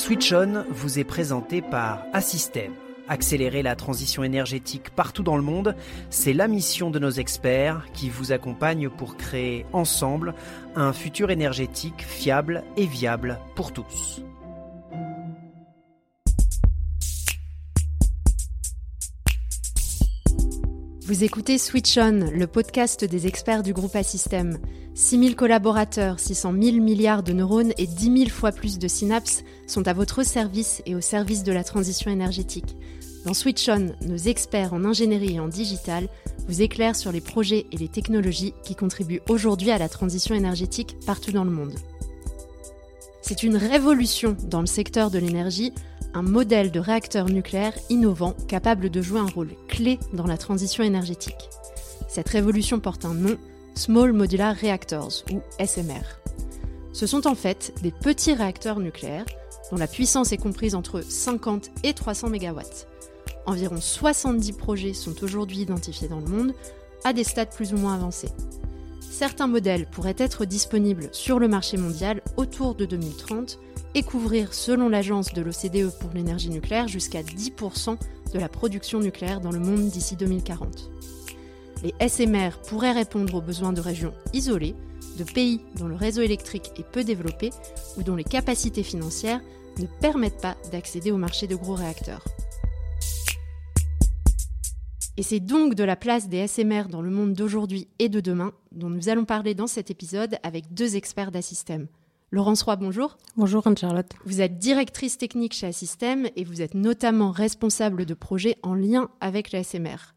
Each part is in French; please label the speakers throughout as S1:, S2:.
S1: Switch On vous est présenté par Assystem. Accélérer la transition énergétique partout dans le monde, c'est la mission de nos experts qui vous accompagnent pour créer ensemble un futur énergétique fiable et viable pour tous.
S2: Vous écoutez Switch On, le podcast des experts du groupe Assystem. 6000 collaborateurs, 600 000 milliards de neurones et 10 000 fois plus de synapses sont à votre service et au service de la transition énergétique. Dans Switch On, nos experts en ingénierie et en digital vous éclairent sur les projets et les technologies qui contribuent aujourd'hui à la transition énergétique partout dans le monde. C'est une révolution dans le secteur de l'énergie, un modèle de réacteur nucléaire innovant capable de jouer un rôle clé dans la transition énergétique. Cette révolution porte un nom, Small Modular Reactors ou SMR. Ce sont en fait des petits réacteurs nucléaires dont la puissance est comprise entre 50 et 300 MW. Environ 70 projets sont aujourd'hui identifiés dans le monde à des stades plus ou moins avancés. Certains modèles pourraient être disponibles sur le marché mondial autour de 2030 et couvrir, selon l'agence de l'OCDE pour l'énergie nucléaire, jusqu'à 10% de la production nucléaire dans le monde d'ici 2040. Les SMR pourraient répondre aux besoins de régions isolées, de pays dont le réseau électrique est peu développé ou dont les capacités financières ne permettent pas d'accéder au marché de gros réacteurs. Et c'est donc de la place des SMR dans le monde d'aujourd'hui et de demain dont nous allons parler dans cet épisode avec deux experts d'Assystem. Laurence Roy, bonjour.
S3: Bonjour Anne-Charlotte.
S2: Vous êtes directrice technique chez Assystem et vous êtes notamment responsable de projets en lien avec la SMR.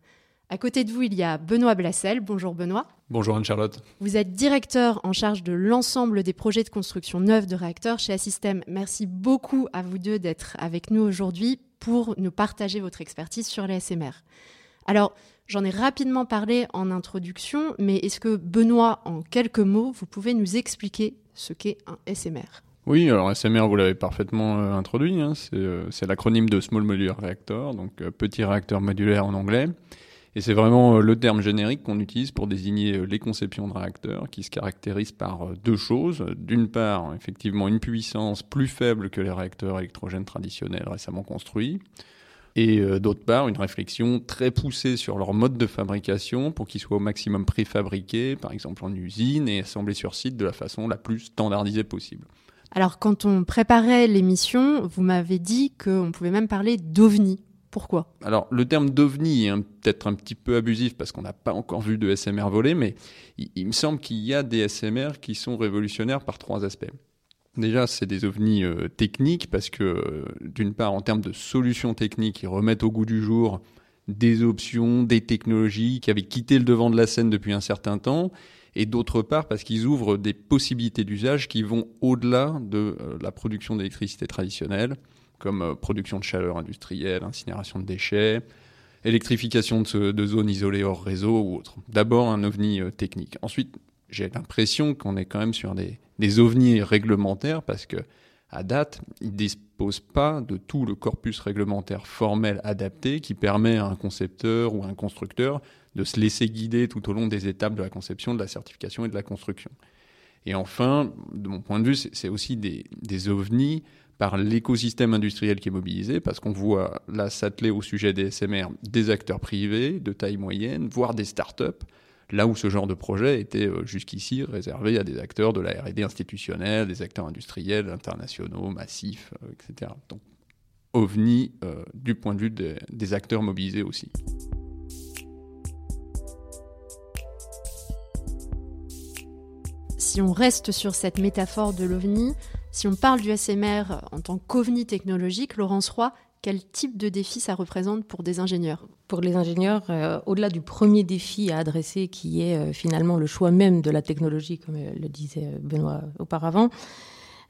S2: À côté de vous, il y a Benoît Blassel. Bonjour Benoît.
S4: Bonjour Anne-Charlotte.
S2: Vous êtes directeur en charge de l'ensemble des projets de construction neufs de réacteurs chez Assystem. Merci beaucoup à vous deux d'être avec nous aujourd'hui pour nous partager votre expertise sur les SMR. Alors, j'en ai rapidement parlé en introduction, mais est-ce que Benoît, en quelques mots, vous pouvez nous expliquer ce qu'est un SMR.
S4: Oui, alors SMR, vous l'avez parfaitement euh, introduit, hein. euh, c'est l'acronyme de Small Modular Reactor, donc euh, petit réacteur modulaire en anglais. Et c'est vraiment le terme générique qu'on utilise pour désigner les conceptions de réacteurs qui se caractérisent par deux choses. D'une part, effectivement, une puissance plus faible que les réacteurs électrogènes traditionnels récemment construits et euh, d'autre part une réflexion très poussée sur leur mode de fabrication pour qu'ils soient au maximum préfabriqués, par exemple en usine, et assemblés sur site de la façon la plus standardisée possible.
S2: Alors quand on préparait l'émission, vous m'avez dit qu'on pouvait même parler d'OVNI. Pourquoi?
S4: Alors le terme d'OVNI est peut-être un petit peu abusif parce qu'on n'a pas encore vu de SMR voler, mais il me semble qu'il y a des SMR qui sont révolutionnaires par trois aspects. Déjà, c'est des ovnis euh, techniques parce que, euh, d'une part, en termes de solutions techniques, ils remettent au goût du jour des options, des technologies qui avaient quitté le devant de la scène depuis un certain temps, et d'autre part parce qu'ils ouvrent des possibilités d'usage qui vont au-delà de euh, la production d'électricité traditionnelle, comme production de chaleur industrielle, incinération de déchets, électrification de, zones isolées hors réseau ou autre. D'abord un ovni technique. Ensuite, j'ai l'impression qu'on est quand même sur des, des ovnis réglementaires parce que à date, ils ne disposent pas de tout le corpus réglementaire formel adapté qui permet à un concepteur ou un constructeur de se laisser guider tout au long des étapes de la conception, de la certification et de la construction. Et enfin, de mon point de vue, c'est aussi des, des ovnis par l'écosystème industriel qui est mobilisé, parce qu'on voit là s'atteler au sujet des SMR des acteurs privés de taille moyenne, voire des start-up, là où ce genre de projet était euh, jusqu'ici réservé à des acteurs de la R&D institutionnelle, des acteurs industriels, internationaux, massifs, euh, etc. Donc OVNI euh, du point de vue des, acteurs mobilisés aussi.
S2: Si on reste sur cette métaphore de l'OVNI, si on parle du SMR en tant qu'OVNI technologique, Laurence Roy, quel type de défi ça représente pour des ingénieurs?
S3: Pour les ingénieurs, euh, au-delà du premier défi à adresser, qui est euh, finalement le choix même de la technologie, comme euh, le disait Benoît auparavant,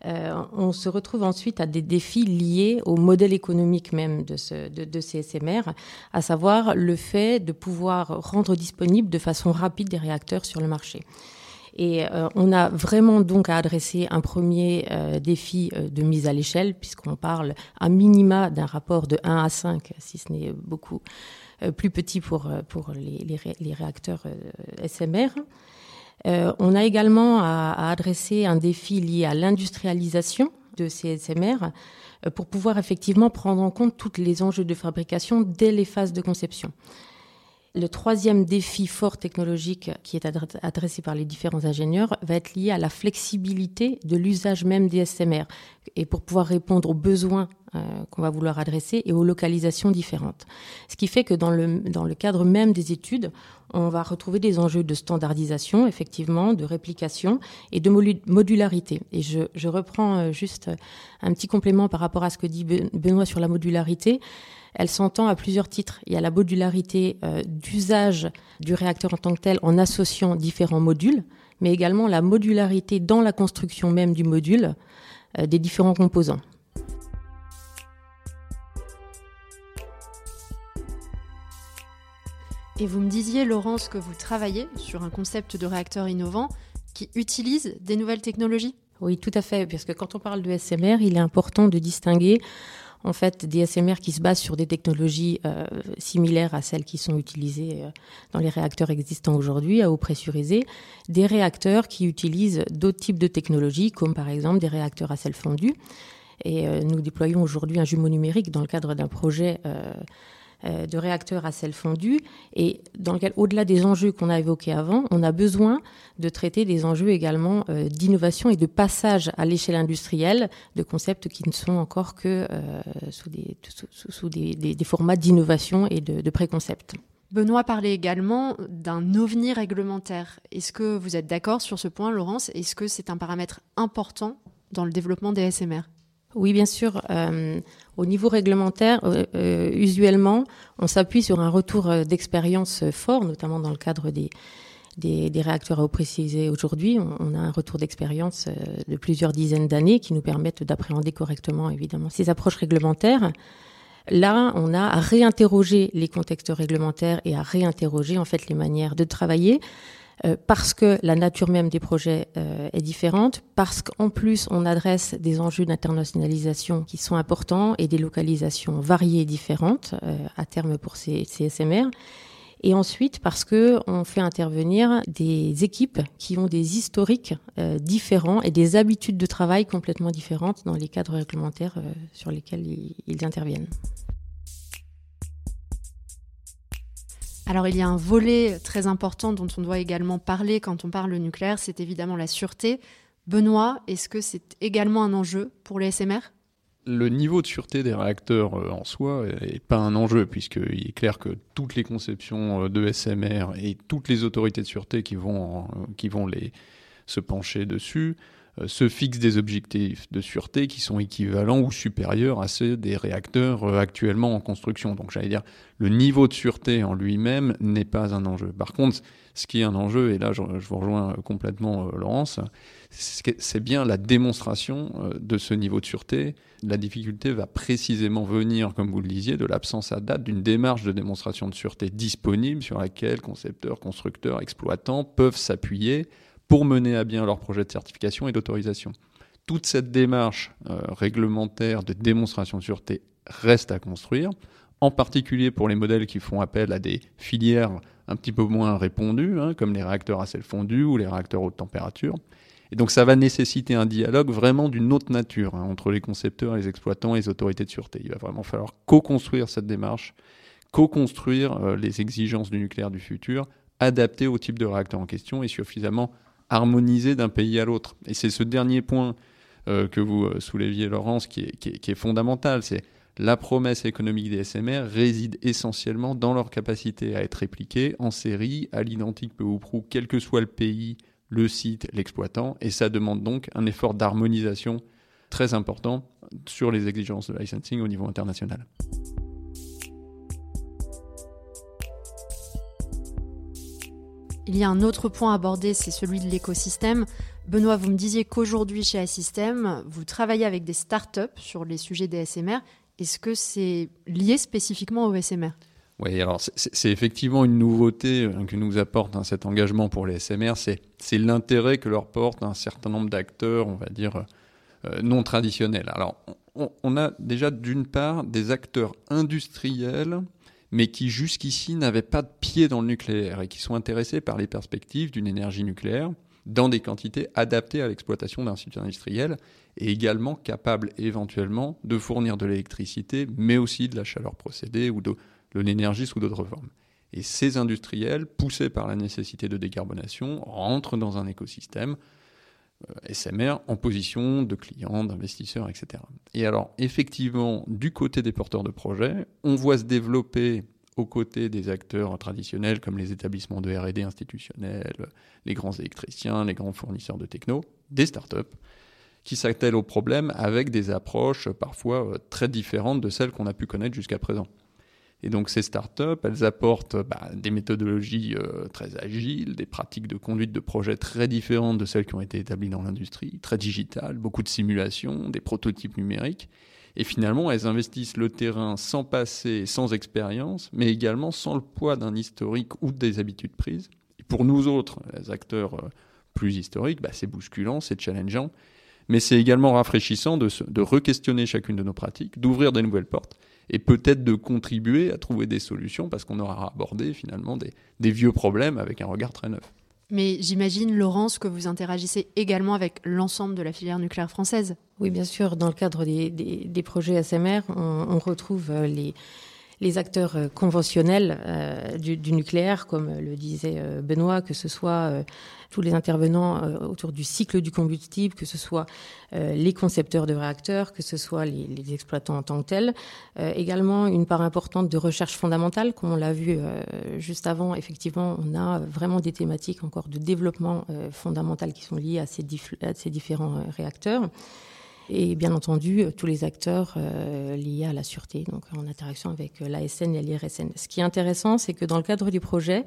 S3: on se retrouve ensuite à des défis liés au modèle économique même de, ce, de, ces SMR, à savoir le fait de pouvoir rendre disponible de façon rapide des réacteurs sur le marché. Et euh, on a vraiment donc à adresser un premier euh, défi euh, de mise à l'échelle, puisqu'on parle à minima d'un rapport de 1 à 5, si ce n'est beaucoup plus petit pour, pour les, les, réacteurs SMR. on a également à, à, adresser un défi lié à l'industrialisation de ces SMR, pour pouvoir effectivement prendre en compte tous les enjeux de fabrication dès les phases de conception. Le troisième défi fort technologique qui est adressé par les différents ingénieurs va être lié à la flexibilité de l'usage même des SMR et pour pouvoir répondre aux besoins euh, qu'on va vouloir adresser et aux localisations différentes. Ce qui fait que dans le, cadre même des études, on va retrouver des enjeux de standardisation, effectivement, de réplication et de modularité. Et je, reprends euh, juste un petit complément par rapport à ce que dit Benoît sur la modularité elle s'entend à plusieurs titres. Il y a la modularité euh, d'usage du réacteur en tant que tel en associant différents modules, mais également la modularité dans la construction même du module euh, des différents composants.
S2: Et vous me disiez, Laurence, que vous travaillez sur un concept de réacteur innovant qui utilise des nouvelles technologies?
S3: Oui, tout à fait, parce que quand on parle de SMR, il est important de distinguer en fait des SMR qui se basent sur des technologies euh, similaires à celles qui sont utilisées euh, dans les réacteurs existants aujourd'hui à eau pressurisée, des réacteurs qui utilisent d'autres types de technologies comme par exemple des réacteurs à sel fondu. Et euh, nous déployons aujourd'hui un jumeau numérique dans le cadre d'un projet euh, de réacteurs à sel fondu et dans lequel, au-delà des enjeux qu'on a évoqués avant, on a besoin de traiter des enjeux également euh, d'innovation et de passage à l'échelle industrielle de concepts qui ne sont encore que euh, sous, des, sous, des, formats d'innovation et de, de préconcepts.
S2: Benoît parlait également d'un ovni réglementaire. Est-ce que vous êtes d'accord sur ce point, Laurence? Est-ce que c'est un paramètre important dans le développement des SMR
S3: oui, bien sûr. Euh, au niveau réglementaire, euh, euh, usuellement, on s'appuie sur un retour d'expérience fort, notamment dans le cadre des, des, réacteurs à eau précisée aujourd'hui. On, a un retour d'expérience de plusieurs dizaines d'années qui nous permettent d'appréhender correctement, évidemment, ces approches réglementaires. Là, on a à réinterroger les contextes réglementaires et à réinterroger en fait les manières de travailler. Euh, parce que la nature même des projets euh, est différente, parce qu'en plus on adresse des enjeux d'internationalisation qui sont importants et des localisations variées et différentes euh, à terme pour ces, ces, SMR. Et ensuite parce que on fait intervenir des équipes qui ont des historiques différents et des habitudes de travail complètement différentes dans les cadres réglementaires sur lesquels ils interviennent.
S2: Alors il y a un volet très important dont on doit également parler quand on parle nucléaire, c'est évidemment la sûreté. Benoît, est-ce que c'est également un enjeu pour les SMR
S4: le niveau de sûreté des réacteurs euh, en soi n'est pas un enjeu, puisqu'il est clair que toutes les conceptions euh, de SMR et toutes les autorités de sûreté qui vont, se pencher dessus se fixent des objectifs de sûreté qui sont équivalents ou supérieurs à ceux des réacteurs euh, actuellement en construction. Donc j'allais dire, le niveau de sûreté en lui-même n'est pas un enjeu. Par contre, ce qui est un enjeu, et là je, vous rejoins complètement euh, Laurence, c'est bien la démonstration de ce niveau de sûreté. La difficulté va précisément venir, comme vous le disiez, de l'absence à date d'une démarche de démonstration de sûreté disponible sur laquelle concepteurs, constructeurs, exploitants peuvent s'appuyer pour mener à bien leur projet de certification et d'autorisation. Toute cette démarche euh, réglementaire de démonstration de sûreté reste à construire, en particulier pour les modèles qui font appel à des filières un petit peu moins répandues, hein, comme les réacteurs à sel fondu ou les réacteurs haute température. Et donc ça va nécessiter un dialogue vraiment d'une autre nature hein, entre les concepteurs, les exploitants et les autorités de sûreté. Il va vraiment falloir co-construire cette démarche, co-construire euh, les exigences du nucléaire du futur, adaptées au type de réacteur en question et suffisamment harmonisé d'un pays à l'autre. Et c'est ce dernier point euh, que vous euh, souleviez, Laurence, qui est, fondamental. C'est la promesse économique des SMR réside essentiellement dans leur capacité à être répliquées en série, à l'identique peu ou prou, quel que soit le pays, le site, l'exploitant. Et ça demande donc un effort d'harmonisation très important sur les exigences de licensing au niveau international.
S2: Il y a un autre point abordé, c'est celui de l'écosystème. Benoît, vous me disiez qu'aujourd'hui chez Assystem, vous travaillez avec des startups sur les sujets des SMR. Est-ce que c'est lié spécifiquement au SMR
S4: oui, alors c'est effectivement une nouveauté euh, que nous apporte hein, cet engagement pour les SMR, c'est l'intérêt que leur porte un certain nombre d'acteurs, on va dire, euh, non traditionnels. Alors, on a déjà d'une part des acteurs industriels mais qui jusqu'ici n'avaient pas de pied dans le nucléaire et qui sont intéressés par les perspectives d'une énergie nucléaire dans des quantités adaptées à l'exploitation d'un site industriel et également capables éventuellement de fournir de l'électricité, mais aussi de la chaleur procédée ou de, l'énergie sous d'autres formes. Et ces industriels, poussés par la nécessité de décarbonation, rentrent dans un écosystème SMR en position de clients, d'investisseurs, etc. Et alors, effectivement, du côté des porteurs de projets, on voit se développer aux côtés des acteurs traditionnels comme les établissements de R&D institutionnels, les grands électriciens, les grands fournisseurs de techno, des startups qui s'attellent au problème avec des approches parfois euh, très différentes de celles qu'on a pu connaître jusqu'à présent. Et donc ces startups, elles apportent bah, des méthodologies euh, très agiles, des pratiques de conduite de projets très différentes de celles qui ont été établies dans l'industrie, très digitales, beaucoup de simulations, des prototypes numériques. Et finalement, elles investissent le terrain sans passé, sans expérience, mais également sans le poids d'un historique ou des habitudes prises. Pour nous autres, les acteurs euh, plus historiques, bah, c'est bousculant, c'est challengeant, mais c'est également rafraîchissant de, de re-questionner chacune de nos pratiques, d'ouvrir des nouvelles portes et peut-être de contribuer à trouver des solutions parce qu'on aura abordé finalement des, vieux problèmes avec un regard très neuf.
S2: Mais j'imagine, Laurence, que vous interagissez également avec l'ensemble de la filière nucléaire française.
S3: Oui, bien sûr. Dans le cadre des, projets SMR, on retrouve euh, les, les acteurs euh, conventionnels euh, du, nucléaire, comme le disait euh, Benoît, que ce soit tous les intervenants autour du cycle du combustible, que ce soit les concepteurs de réacteurs, que ce soit les, exploitants en tant que tels. également une part importante de recherche fondamentale, comme on l'a vu juste avant. Effectivement, on a vraiment des thématiques encore de développement fondamental qui sont liées à ces différents réacteurs et bien entendu euh, tous les acteurs euh, liés à la sûreté, donc en interaction avec euh, l'ASN et l'IRSN. Ce qui est intéressant, c'est que dans le cadre du projet,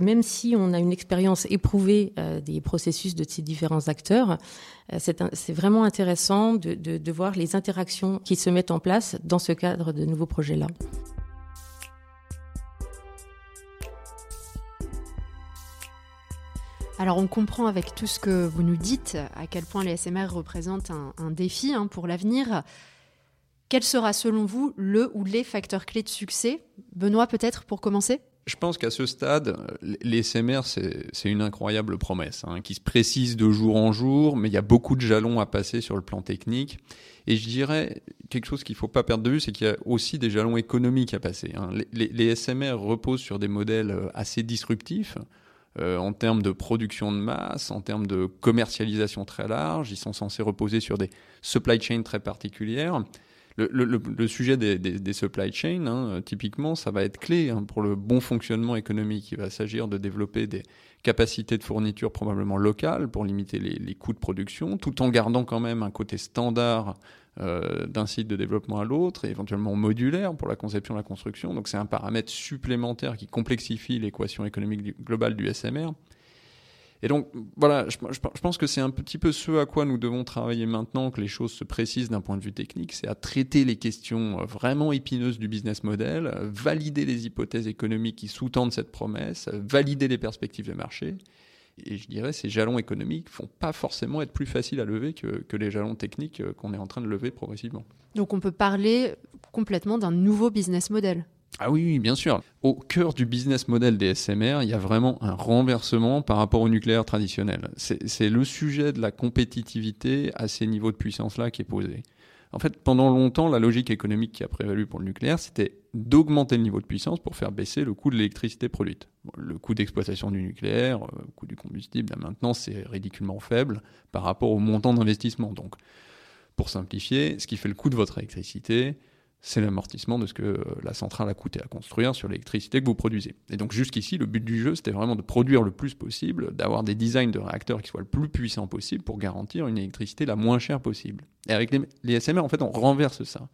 S3: même si on a une expérience éprouvée des processus de ces différents acteurs, c'est vraiment intéressant de, de voir les interactions qui se mettent en place dans ce cadre de nouveaux projets-là.
S2: Alors on comprend avec tout ce que vous nous dites à quel point les SMR représentent un, défi hein, pour l'avenir. Quel sera selon vous le ou les facteurs clés de succès? Benoît peut-être pour commencer?
S4: Je pense qu'à ce stade, les SMR, c'est une incroyable promesse hein, qui se précise de jour en jour, mais il y a beaucoup de jalons à passer sur le plan technique. Et je dirais quelque chose qu'il ne faut pas perdre de vue, c'est qu'il y a aussi des jalons économiques à passer. Hein. les, SMR reposent sur des modèles assez disruptifs. Euh, en termes de production de masse, en termes de commercialisation très large. Ils sont censés reposer sur des supply chains très particulières. Le, sujet des, supply chains, hein, typiquement, ça va être clé hein, pour le bon fonctionnement économique. Il va s'agir de développer des capacités de fourniture probablement locales pour limiter les, les, coûts de production, tout en gardant quand même un côté standard euh, d'un site de développement à l'autre, et éventuellement modulaire pour la conception et la construction. Donc c'est un paramètre supplémentaire qui complexifie l'équation économique globale du SMR. Et donc voilà, je, pense que c'est un petit peu ce à quoi nous devons travailler maintenant, que les choses se précisent d'un point de vue technique, c'est à traiter les questions vraiment épineuses du business model, valider les hypothèses économiques qui sous-tendent cette promesse, valider les perspectives de marché, et je dirais ces jalons économiques font pas forcément être plus faciles à lever que, les jalons techniques euh, qu'on est en train de lever progressivement.
S2: Donc on peut parler complètement d'un nouveau business model.
S4: Ah oui, oui, bien sûr. Au cœur du business model des SMR, il y a vraiment un renversement par rapport au nucléaire traditionnel. C'est le sujet de la compétitivité à ces niveaux de puissance-là qui est posé. En fait, pendant longtemps, la logique économique qui a prévalu pour le nucléaire, c'était d'augmenter le niveau de puissance pour faire baisser le coût de l'électricité produite. le coût d'exploitation du nucléaire, euh, le coût du combustible, là maintenant, c'est ridiculement faible par rapport au montant d'investissement. Donc, pour simplifier, ce qui fait le coût de votre électricité, c'est l'amortissement de ce que euh, la centrale a coûté à construire sur l'électricité que vous produisez. Et donc jusqu'ici, le but du jeu, c'était vraiment de produire le plus possible, d'avoir des designs de réacteurs qui soient le plus puissants possible pour garantir une électricité la moins chère possible. Et avec les, SMR, en fait, on renverse ça.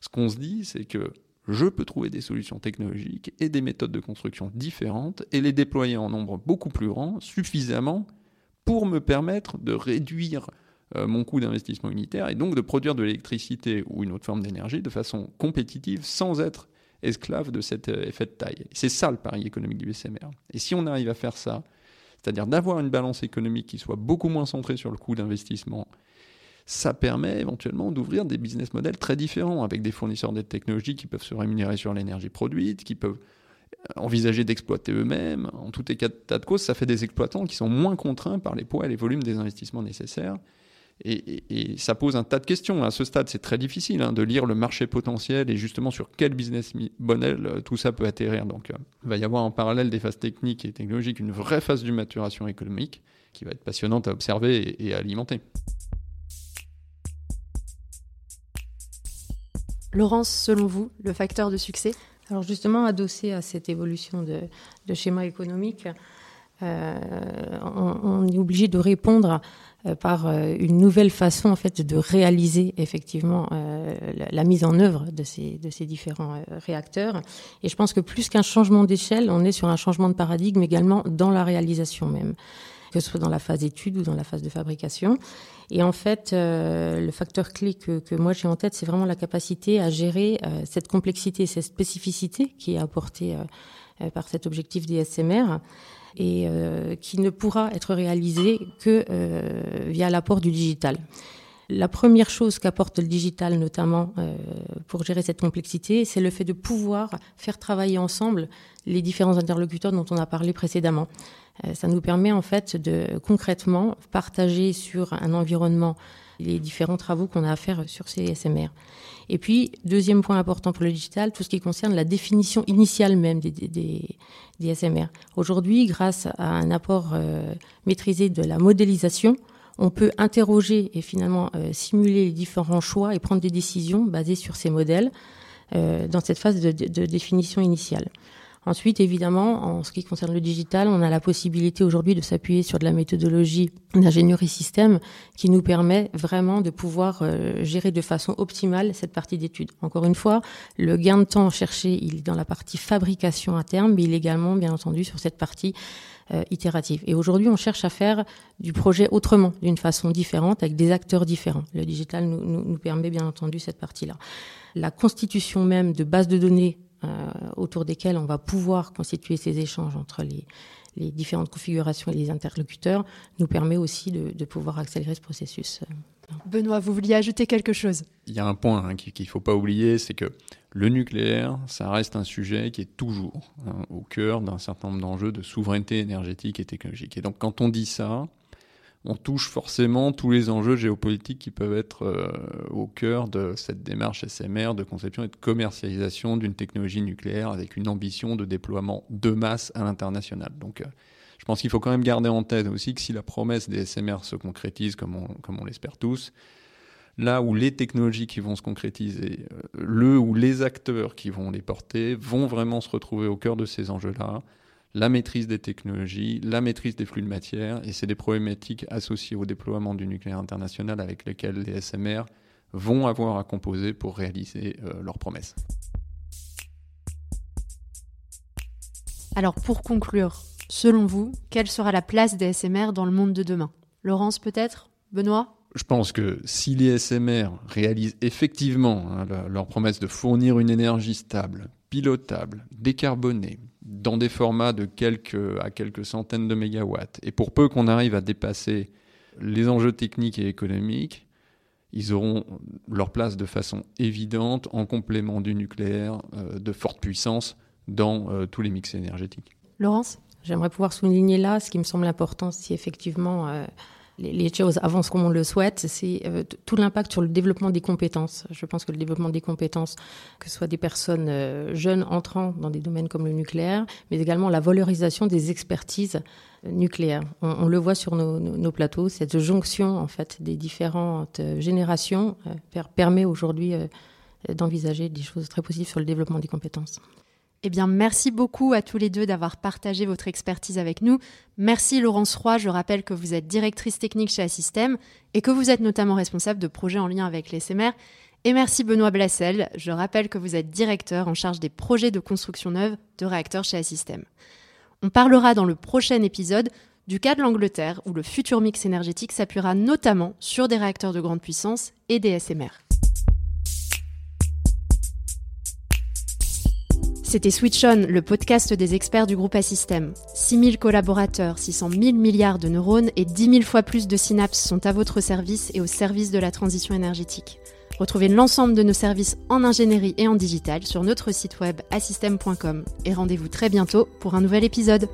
S4: Ce qu'on se dit, c'est que je peux trouver des solutions technologiques et des méthodes de construction différentes et les déployer en nombre beaucoup plus grand, suffisamment pour me permettre de réduire mon coût d'investissement unitaire et donc de produire de l'électricité ou une autre forme d'énergie de façon compétitive sans être esclave de cet euh, effet de taille. C'est ça le pari économique du SMR. Et si on arrive à faire ça, c'est-à-dire d'avoir une balance économique qui soit beaucoup moins centrée sur le coût d'investissement, ça permet éventuellement d'ouvrir des business models très différents avec des fournisseurs de technologies qui peuvent se rémunérer sur l'énergie produite, qui peuvent envisager d'exploiter eux-mêmes. En tout état de cause, ça fait des exploitants qui sont moins contraints par les poids et les volumes des investissements nécessaires. Et, ça pose un tas de questions. À ce stade, c'est très difficile hein, de lire le marché potentiel et justement sur quel business model euh, tout ça peut atterrir. Donc, euh, il va y avoir en parallèle des phases techniques et technologiques une vraie phase de maturation économique qui va être passionnante à observer et, à alimenter.
S2: Laurence, selon vous, le facteur de succès?
S3: Alors justement, adossé à cette évolution de, schéma économique, euh, on, est obligé de répondre euh, par euh, une nouvelle façon en fait de réaliser effectivement euh, la, mise en œuvre de ces, de ces différents réacteurs. Et je pense que plus qu'un changement d'échelle, on est sur un changement de paradigme également dans la réalisation même, que ce soit dans la phase étude ou dans la phase de fabrication. Et en fait, le facteur clé que, que moi j'ai en tête, c'est vraiment la capacité à gérer cette complexité, cette spécificité qui est apportée par cet objectif des SMR et euh, qui ne pourra être réalisé que euh, via l'apport du digital. La première chose qu'apporte le digital, notamment euh, pour gérer cette complexité, c'est le fait de pouvoir faire travailler ensemble les différents interlocuteurs dont on a parlé précédemment. ça nous permet en fait de concrètement partager sur un environnement les différents travaux qu'on a à faire sur ces SMR. Et puis, deuxième point important pour le digital, tout ce qui concerne la définition initiale même des, des, SMR. Aujourd'hui, grâce à un apport euh, maîtrisé de la modélisation, on peut interroger et finalement euh, simuler les différents choix et prendre des décisions basées sur ces modèles euh, dans cette phase de, de définition initiale. Ensuite, évidemment, en ce qui concerne le digital, on a la possibilité aujourd'hui de s'appuyer sur de la méthodologie d'ingénierie système qui nous permet vraiment de pouvoir euh, gérer de façon optimale cette partie d'étude. Encore une fois, le gain de temps cherché, il est dans la partie fabrication à terme, mais il est également, bien entendu, sur cette partie euh, itérative. Et aujourd'hui, on cherche à faire du projet autrement, d'une façon différente, avec des acteurs différents. Le digital nous, nous, nous permet, bien entendu, cette partie-là. La constitution même de bases de données autour desquels on va pouvoir constituer ces échanges entre les, les, différentes configurations et les interlocuteurs, nous permet aussi de, pouvoir accélérer ce processus.
S2: Benoît, vous vouliez ajouter quelque chose?
S4: Il y a un point hein, qu'il ne faut pas oublier, c'est que le nucléaire, ça reste un sujet qui est toujours hein, au cœur d'un certain nombre d'enjeux de souveraineté énergétique et technologique. Et donc quand on dit ça, on touche forcément tous les enjeux géopolitiques qui peuvent être euh, au cœur de cette démarche SMR de conception et de commercialisation d'une technologie nucléaire avec une ambition de déploiement de masse à l'international. Donc euh, je pense qu'il faut quand même garder en tête aussi que si la promesse des SMR se concrétise comme on, comme on l'espère tous, là où les technologies qui vont se concrétiser, euh, le ou les acteurs qui vont les porter vont vraiment se retrouver au cœur de ces enjeux-là la maîtrise des technologies, la maîtrise des flux de matière, et c'est des problématiques associées au déploiement du nucléaire international avec lesquelles les SMR vont avoir à composer pour réaliser euh, leurs promesses.
S2: Alors pour conclure, selon vous, quelle sera la place des SMR dans le monde de demain? Laurence peut-être? Benoît?
S4: Je pense que si les SMR réalisent effectivement hein, leur promesse de fournir une énergie stable, pilotable, décarbonée, dans des formats de quelques à quelques centaines de mégawatts. Et pour peu qu'on arrive à dépasser les enjeux techniques et économiques, ils auront leur place de façon évidente en complément du nucléaire euh, de forte puissance dans euh, tous les mix énergétiques.
S2: Laurence?
S3: J'aimerais pouvoir souligner là ce qui me semble important, si effectivement euh, les, choses avancent comme on le souhaite, c'est euh, tout l'impact sur le développement des compétences. Je pense que le développement des compétences, que ce soit des personnes euh, jeunes entrant dans des domaines comme le nucléaire, mais également la valorisation des expertises euh, nucléaires. On, le voit sur nos, plateaux, cette jonction en fait des différentes générations permet aujourd'hui d'envisager des choses très positives sur le développement des compétences.
S2: Eh bien, merci beaucoup à tous les deux d'avoir partagé votre expertise avec nous. Merci Laurence Roy, je rappelle que vous êtes directrice technique chez Assystem et que vous êtes notamment responsable de projets en lien avec les SMR. Et merci Benoît Blassel, je rappelle que vous êtes directeur en charge des projets de construction neuve de réacteurs chez Assystem. On parlera dans le prochain épisode du cas de l'Angleterre où le futur mix énergétique s'appuiera notamment sur des réacteurs de grande puissance et des SMR. C'était Switch On, le podcast des experts du groupe Assystem. 6000 collaborateurs, 600 000 milliards de neurones et 10 000 fois plus de synapses sont à votre service et au service de la transition énergétique. Retrouvez l'ensemble de nos services en ingénierie et en digital sur notre site web assystem.com et rendez-vous très bientôt pour un nouvel épisode.